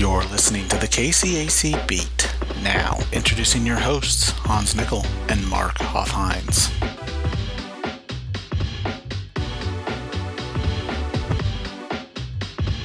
You're listening to the KCAC Beat. Now, introducing your hosts, Hans Nickel and Mark Hoffhines.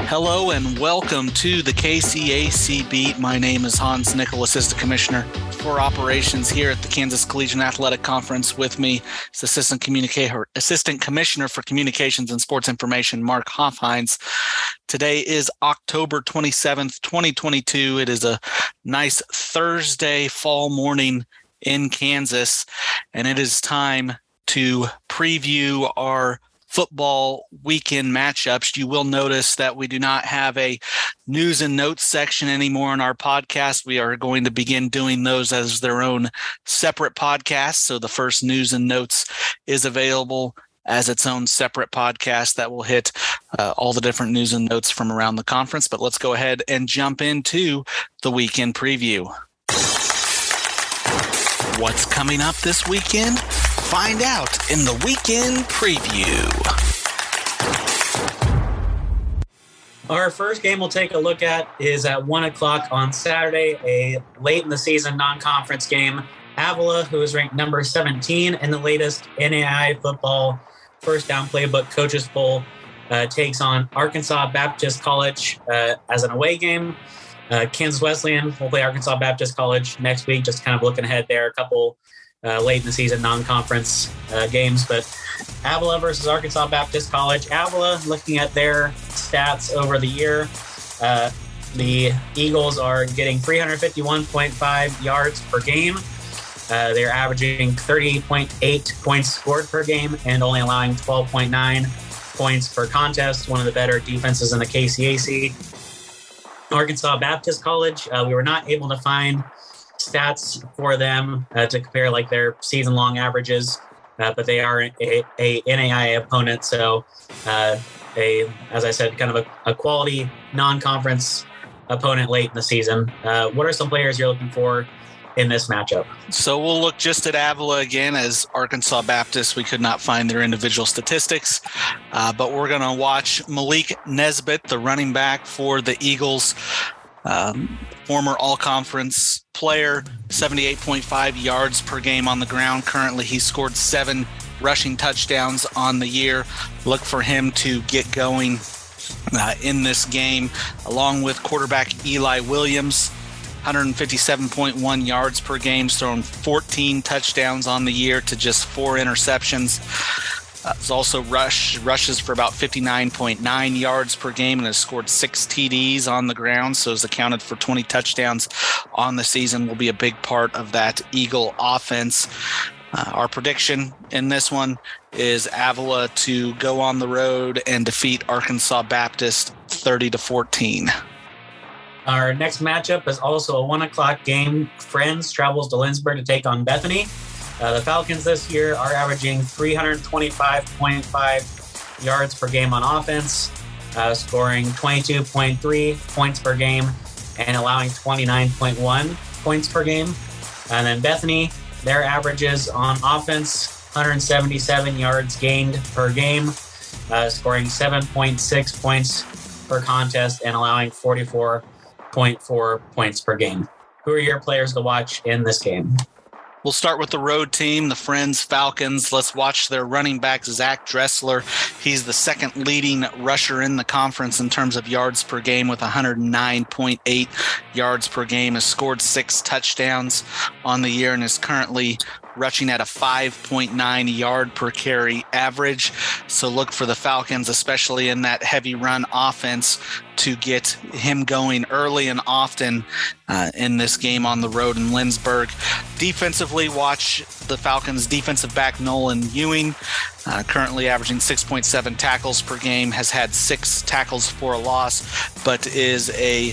Hello and welcome to the KCAC Beat. My name is Hans Nickel, Assistant Commissioner Operations here at the Kansas Collegiate Athletic Conference. With me is Assistant Assistant Commissioner for Communications and Sports Information, Mark Hoffhines. Today is October 27th, 2022. It is a nice Thursday fall morning in Kansas, and it is time to preview our football weekend matchups, you will notice that we do not have a news and notes section anymore in our podcast. We are going to begin doing those as their own separate podcasts. So the first news and notes is available as its own separate podcast that will hit uh, all the different news and notes from around the conference. But let's go ahead and jump into the weekend preview. What's coming up this weekend? Find out in the weekend preview. Our first game we'll take a look at is at 1 o'clock on Saturday, a late in the season non conference game. Avila, who is ranked number 17 in the latest NAIA football first down playbook coaches poll, uh, takes on Arkansas Baptist College uh, as an away game. Uh, Kansas Wesleyan will play Arkansas Baptist College next week, just kind of looking ahead there. A couple uh, late in the season non-conference uh, games. But Avila versus Arkansas Baptist College. Avila, looking at their stats over the year, uh, the Eagles are getting 351.5 yards per game. Uh, they're averaging 30.8 points scored per game and only allowing 12.9 points per contest. One of the better defenses in the KCAC. Arkansas Baptist College, uh, we were not able to find stats for them uh, to compare like their season long averages, uh, but they are a, a NAIA opponent. So, uh, a as I said, kind of a, a quality non conference opponent late in the season. Uh, what are some players you're looking for in this matchup. So we'll look just at Avila again as Arkansas Baptist. We could not find their individual statistics, uh, but we're going to watch Malik Nesbitt, the running back for the Eagles, um, former all conference player, 78.5 yards per game on the ground. Currently, he scored seven rushing touchdowns on the year. Look for him to get going uh, in this game, along with quarterback Eli Williams. 157.1 yards per game, thrown 14 touchdowns on the year to just four interceptions. Uh, he's also rush rushes for about 59.9 yards per game and has scored six TDs on the ground. So has accounted for 20 touchdowns on the season. Will be a big part of that Eagle offense. Uh, our prediction in this one is Avila to go on the road and defeat Arkansas Baptist 30 to 14. Our next matchup is also a one o'clock game. Friends travels to Lindsborg to take on Bethany. Uh, the Falcons this year are averaging 325.5 yards per game on offense, uh, scoring 22.3 points per game, and allowing 29.1 points per game. And then Bethany, their averages on offense 177 yards gained per game, uh, scoring 7.6 points per contest, and allowing 44.4 points per game. Who are your players to watch in this game? We'll start with the road team, the Friends Falcons. Let's watch their running back, Zach Dressler. He's the second leading rusher in the conference in terms of yards per game with 109.8 yards per game. Has scored six touchdowns on the year and is currently rushing at a 5.9 yard per carry average. So look for the Falcons, especially in that heavy run offense, to get him going early and often uh, in this game on the road in Lindsborg. Defensively, watch the Falcons' defensive back Nolan Ewing, uh, currently averaging 6.7 tackles per game, has had six tackles for a loss, but is a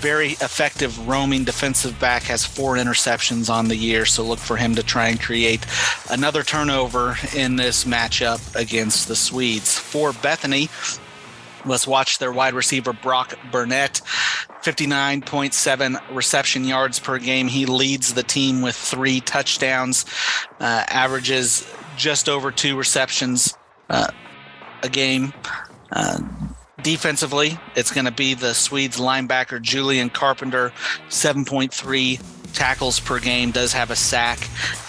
very effective roaming defensive back, has four interceptions on the year. So look for him to try and create another turnover in this matchup against the Swedes. For Bethany, let's watch their wide receiver, Brock Burnett. 59.7 reception yards per game. He leads the team with three touchdowns, uh, averages just over two receptions uh, a game. Uh, defensively, it's going to be the Swedes linebacker Julian Carpenter, 7.3 tackles per game, does have a sack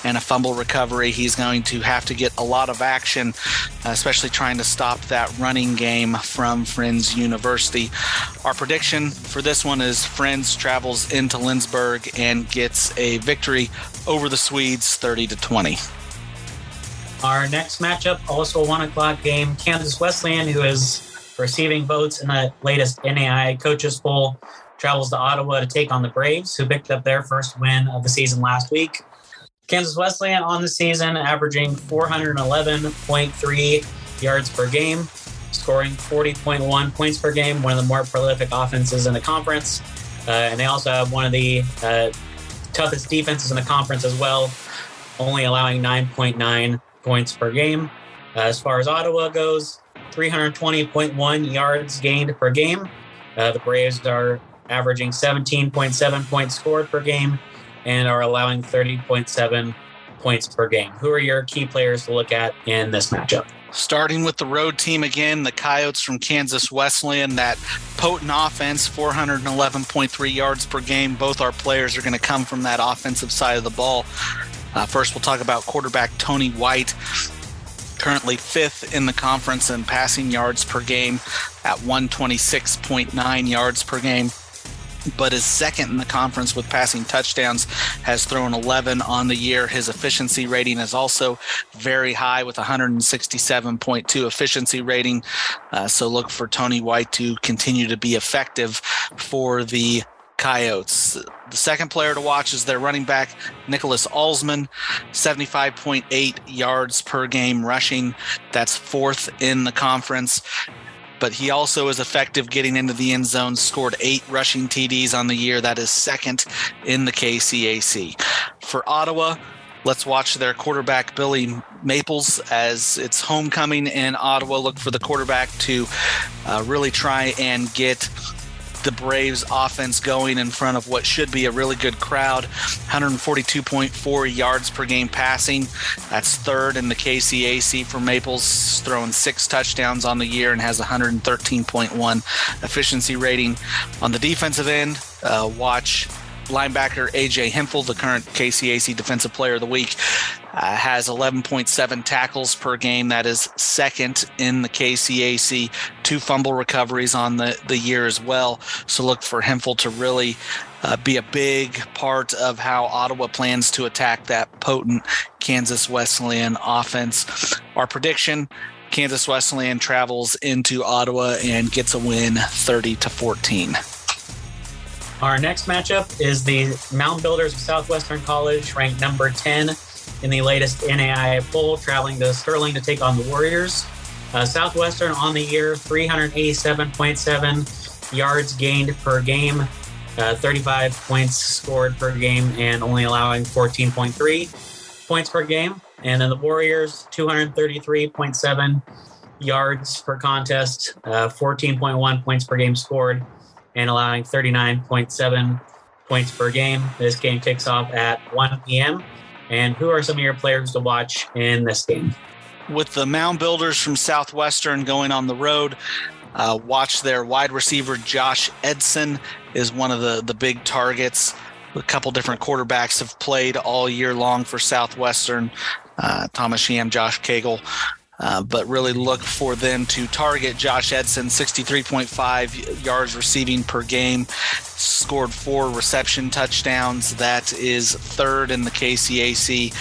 and a fumble recovery. He's going to have to get a lot of action, especially trying to stop that running game from Friends University. Our prediction for this one is Friends travels into Lindsborg and gets a victory over the Swedes 30 to 20. Our next matchup, also a one o'clock game, Kansas Wesleyan, who is receiving votes in the latest NAIA coaches poll, travels to Ottawa to take on the Braves, who picked up their first win of the season last week. Kansas Wesleyan on the season, averaging 411.3 yards per game, scoring 40.1 points per game, one of the more prolific offenses in the conference. Uh, and they also have one of the uh, toughest defenses in the conference as well, only allowing 9.9 points per game. Uh, as far as Ottawa goes, 320.1 yards gained per game. Uh, the Braves are averaging 17.7 points scored per game and are allowing 30.7 points per game. Who are your key players to look at in this matchup? Starting with the road team again, the Coyotes from Kansas Wesleyan, that potent offense, 411.3 yards per game. Both our players are going to come from that offensive side of the ball. Uh, first, we'll talk about quarterback Tony White, currently fifth in the conference in passing yards per game at 126.9 yards per game but is second in the conference with passing touchdowns, has thrown 11 on the year. His efficiency rating is also very high with 167.2 efficiency rating. Uh, so look for Tony White to continue to be effective for the Coyotes. The second player to watch is their running back, Nicholas Alsman, 75.8 yards per game rushing. That's fourth in the conference but he also is effective getting into the end zone, scored eight rushing TDs on the year. That is second in the KCAC. For Ottawa, let's watch their quarterback, Billy Maples, as it's homecoming in Ottawa. Look for the quarterback to uh, really try and get the Braves offense going in front of what should be a really good crowd. 142.4 yards per game passing. That's third in the KCAC for Maples, throwing six touchdowns on the year and has 113.1 efficiency rating. On the defensive end, uh, watch linebacker AJ Hempel, the current KCAC Defensive Player of the Week, uh, has 11.7 tackles per game. That is second in the KCAC. Two fumble recoveries on the, the year as well. So look for Hempel to really uh, be a big part of how Ottawa plans to attack that potent Kansas Wesleyan offense. Our prediction Kansas Wesleyan travels into Ottawa and gets a win 30 to 14. Our next matchup is the Mound Builders of Southwestern College, ranked number 10 in the latest NAIA poll, traveling to Sterling to take on the Warriors. Uh, Southwestern on the year, 387.7 yards gained per game, uh, 35 points scored per game, and only allowing 14.3 points per game. And then the Warriors, 233.7 yards per contest, uh, 14.1 points per game scored, and allowing 39.7 points per game. This game kicks off at 1 p.m. And who are some of your players to watch in this game? With the Mound Builders from Southwestern going on the road, uh, watch their wide receiver Josh Edson is one of the the big targets. A couple different quarterbacks have played all year long for Southwestern. Uh, Thomas Yam, Josh Cagle. Uh, but really look for them to target Josh Edson, 63.5 yards receiving per game, scored four reception touchdowns. That is third in the KCAC.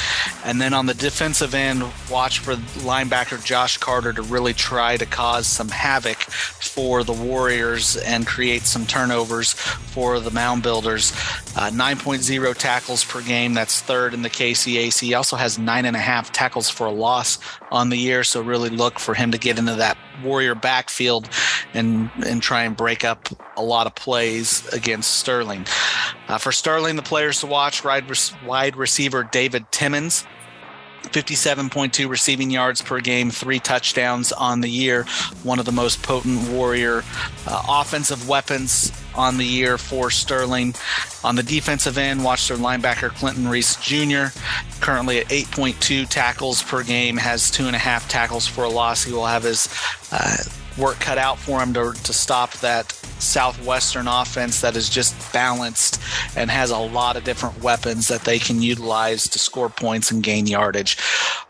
And then on the defensive end, watch for linebacker Josh Carter to really try to cause some havoc for the Warriors and create some turnovers for the Mound Builders. Uh, 9.0 tackles per game. That's third in the KCAC. He also has nine and a half tackles for a loss on the year. So really look for him to get into that Warrior backfield and and try and break up a lot of plays against Sterling. Uh, for Sterling, the players to watch: wide, wide receiver David Timmons. 57.2 receiving yards per game, three touchdowns on the year. One of the most potent Warrior uh, offensive weapons on the year for Sterling. On the defensive end, watch their linebacker Clinton Reese Jr. Currently at 8.2 tackles per game, has two and a half tackles for a loss. He will have his uh, work cut out for him to, to stop that Southwestern offense that is just balanced and has a lot of different weapons that they can utilize to score points and gain yardage.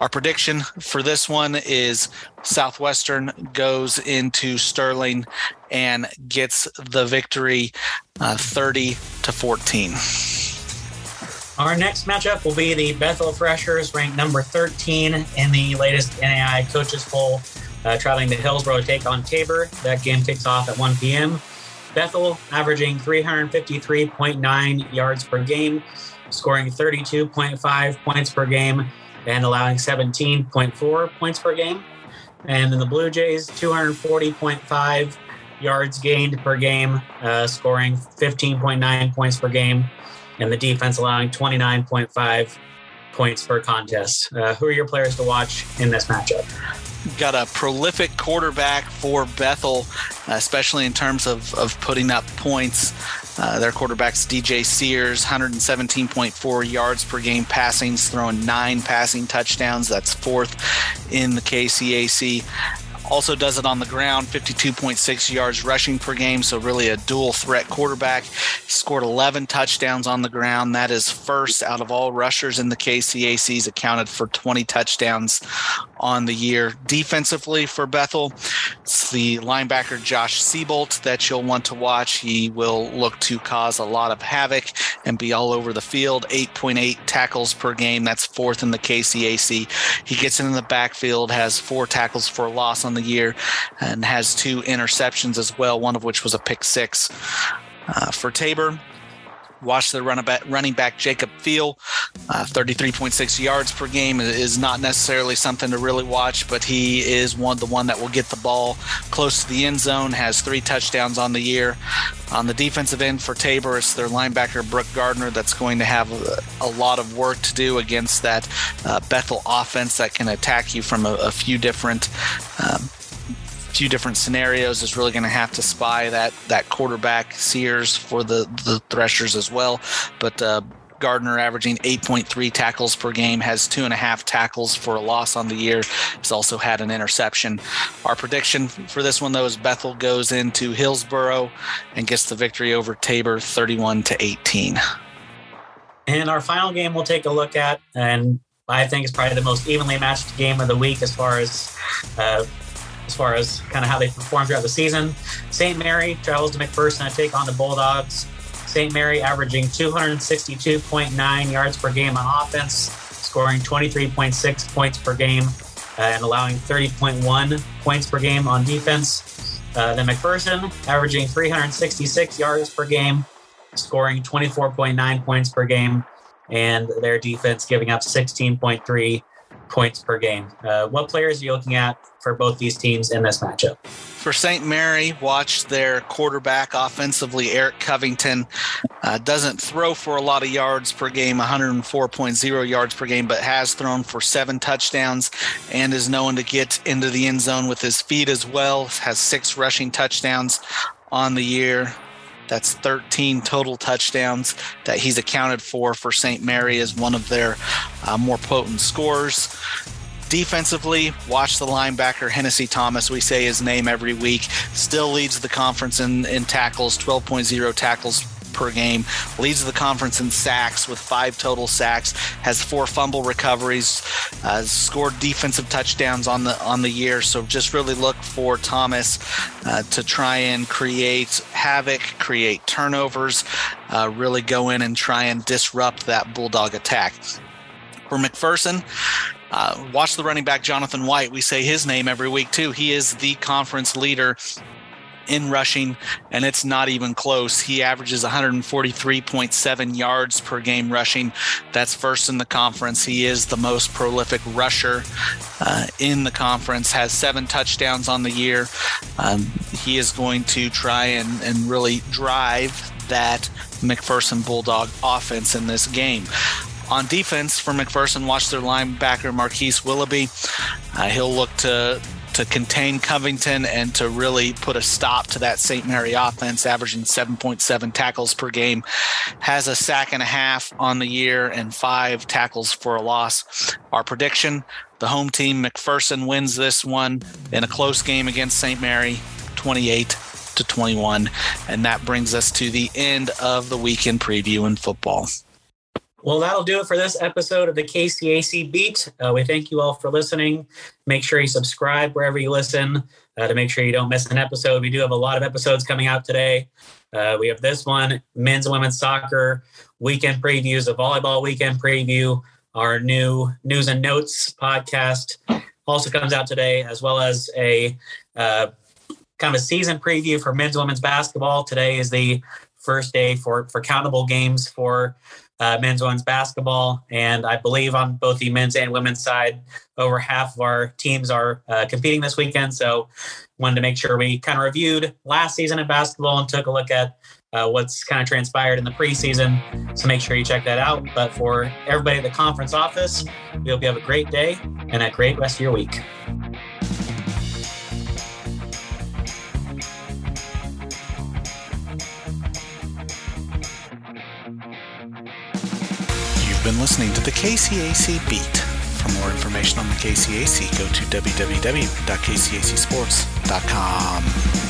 Our prediction for this one is Southwestern goes into Sterling and gets the victory uh, 30 to 14. Our next matchup will be the Bethel Threshers, ranked number 13 in the latest NAIA coaches poll, uh, traveling to Hillsboro to take on Tabor. That game kicks off at 1 p.m. Bethel averaging 353.9 yards per game, scoring 32.5 points per game, and allowing 17.4 points per game. And then the Blue Jays, 240.5 yards gained per game, uh, scoring 15.9 points per game, and the defense allowing 29.5 points per contest. Uh, who are your players to watch in this matchup? Got a prolific quarterback for Bethel, especially in terms of, of putting up points. Uh, their quarterback's DJ Sears, 117.4 yards per game passing, throwing nine passing touchdowns. That's fourth in the KCAC. Also does it on the ground, 52.6 yards rushing per game. So really a dual threat quarterback. Scored 11 touchdowns on the ground. That is first out of all rushers in the KCACs. Accounted for 20 touchdowns on the year. Defensively for Bethel, it's the linebacker Josh Siebolt that you'll want to watch. He will look to cause a lot of havoc and be all over the field. 8.8 tackles per game. That's fourth in the KCAC. He gets in the backfield, has four tackles for a loss on the year, and has two interceptions as well, one of which was a pick six. Uh, for Tabor, watch the running back Jacob Feel. Uh, 33.6 yards per game is not necessarily something to really watch, but he is one the one that will get the ball close to the end zone. Has three touchdowns on the year. On the defensive end for Tabor, it's their linebacker Brooke Gardner that's going to have a, a lot of work to do against that uh, Bethel offense that can attack you from a, a few different. Um, few different scenarios is really going to have to spy that that quarterback Sears for the the Threshers as well. But uh, Gardner averaging 8.3 tackles per game, has two and a half tackles for a loss on the year. Has also had an interception. Our prediction for this one, though, is Bethel goes into Hillsboro and gets the victory over Tabor 31 to 18. And our final game we'll take a look at, and I think is probably the most evenly matched game of the week as far as uh, as far as kind of how they perform throughout the season. St. Mary travels to McPherson to take on the Bulldogs. St. Mary averaging 262.9 yards per game on offense, scoring 23.6 points per game, uh, and allowing 30.1 points per game on defense. Uh, then McPherson averaging 366 yards per game, scoring 24.9 points per game, and their defense giving up 16.3 points per game. Uh, what players are you looking at for both these teams in this matchup? For St. Mary, watch their quarterback offensively, Eric Covington. Uh, doesn't throw for a lot of yards per game, 104.0 yards per game, but has thrown for seven touchdowns and is known to get into the end zone with his feet as well. Has six rushing touchdowns on the year. That's 13 total touchdowns that he's accounted for for St. Mary as one of their uh, more potent scorers. Defensively, watch the linebacker Hennessy Thomas. We say his name every week. Still leads the conference in, in tackles, 12.0 tackles per game, leads the conference in sacks with five total sacks, has four fumble recoveries, uh, scored defensive touchdowns on the on the year. So just really look for Thomas uh, to try and create havoc, create turnovers, uh, really go in and try and disrupt that Bulldog attack. For McPherson, uh, watch the running back Jonathan White. We say his name every week too. He is the conference leader in rushing, and it's not even close. He averages 143.7 yards per game rushing. That's first in the conference. He is the most prolific rusher uh, in the conference, has seven touchdowns on the year. Um, he is going to try and, and really drive that McPherson Bulldog offense in this game. On defense for McPherson, watch their linebacker Marquise Willoughby. Uh, he'll look to to contain Covington and to really put a stop to that St. Mary offense, averaging 7.7 tackles per game, has a sack and a half on the year and five tackles for a loss. Our prediction the home team, McPherson, wins this one in a close game against St. Mary, 28 to 21. And that brings us to the end of the weekend preview in football. Well, that'll do it for this episode of the KCAC Beat. Uh, we thank you all for listening. Make sure you subscribe wherever you listen uh, to make sure you don't miss an episode. We do have a lot of episodes coming out today. Uh, we have this one, men's and women's soccer weekend previews, a volleyball weekend preview, our new news and notes podcast also comes out today, as well as a uh, kind of a season preview for men's and women's basketball. Today is the first day for for countable games for uh, men's women's basketball. And I believe on both the men's and women's side, over half of our teams are uh, competing this weekend. So wanted to make sure we kind of reviewed last season in basketball and took a look at uh, what's kind of transpired in the preseason. So make sure you check that out. But for everybody at the conference office, we hope you have a great day and a great rest of your week. Listening to the KCAC Beat. For more information on the KCAC, go to www.kcacsports.com.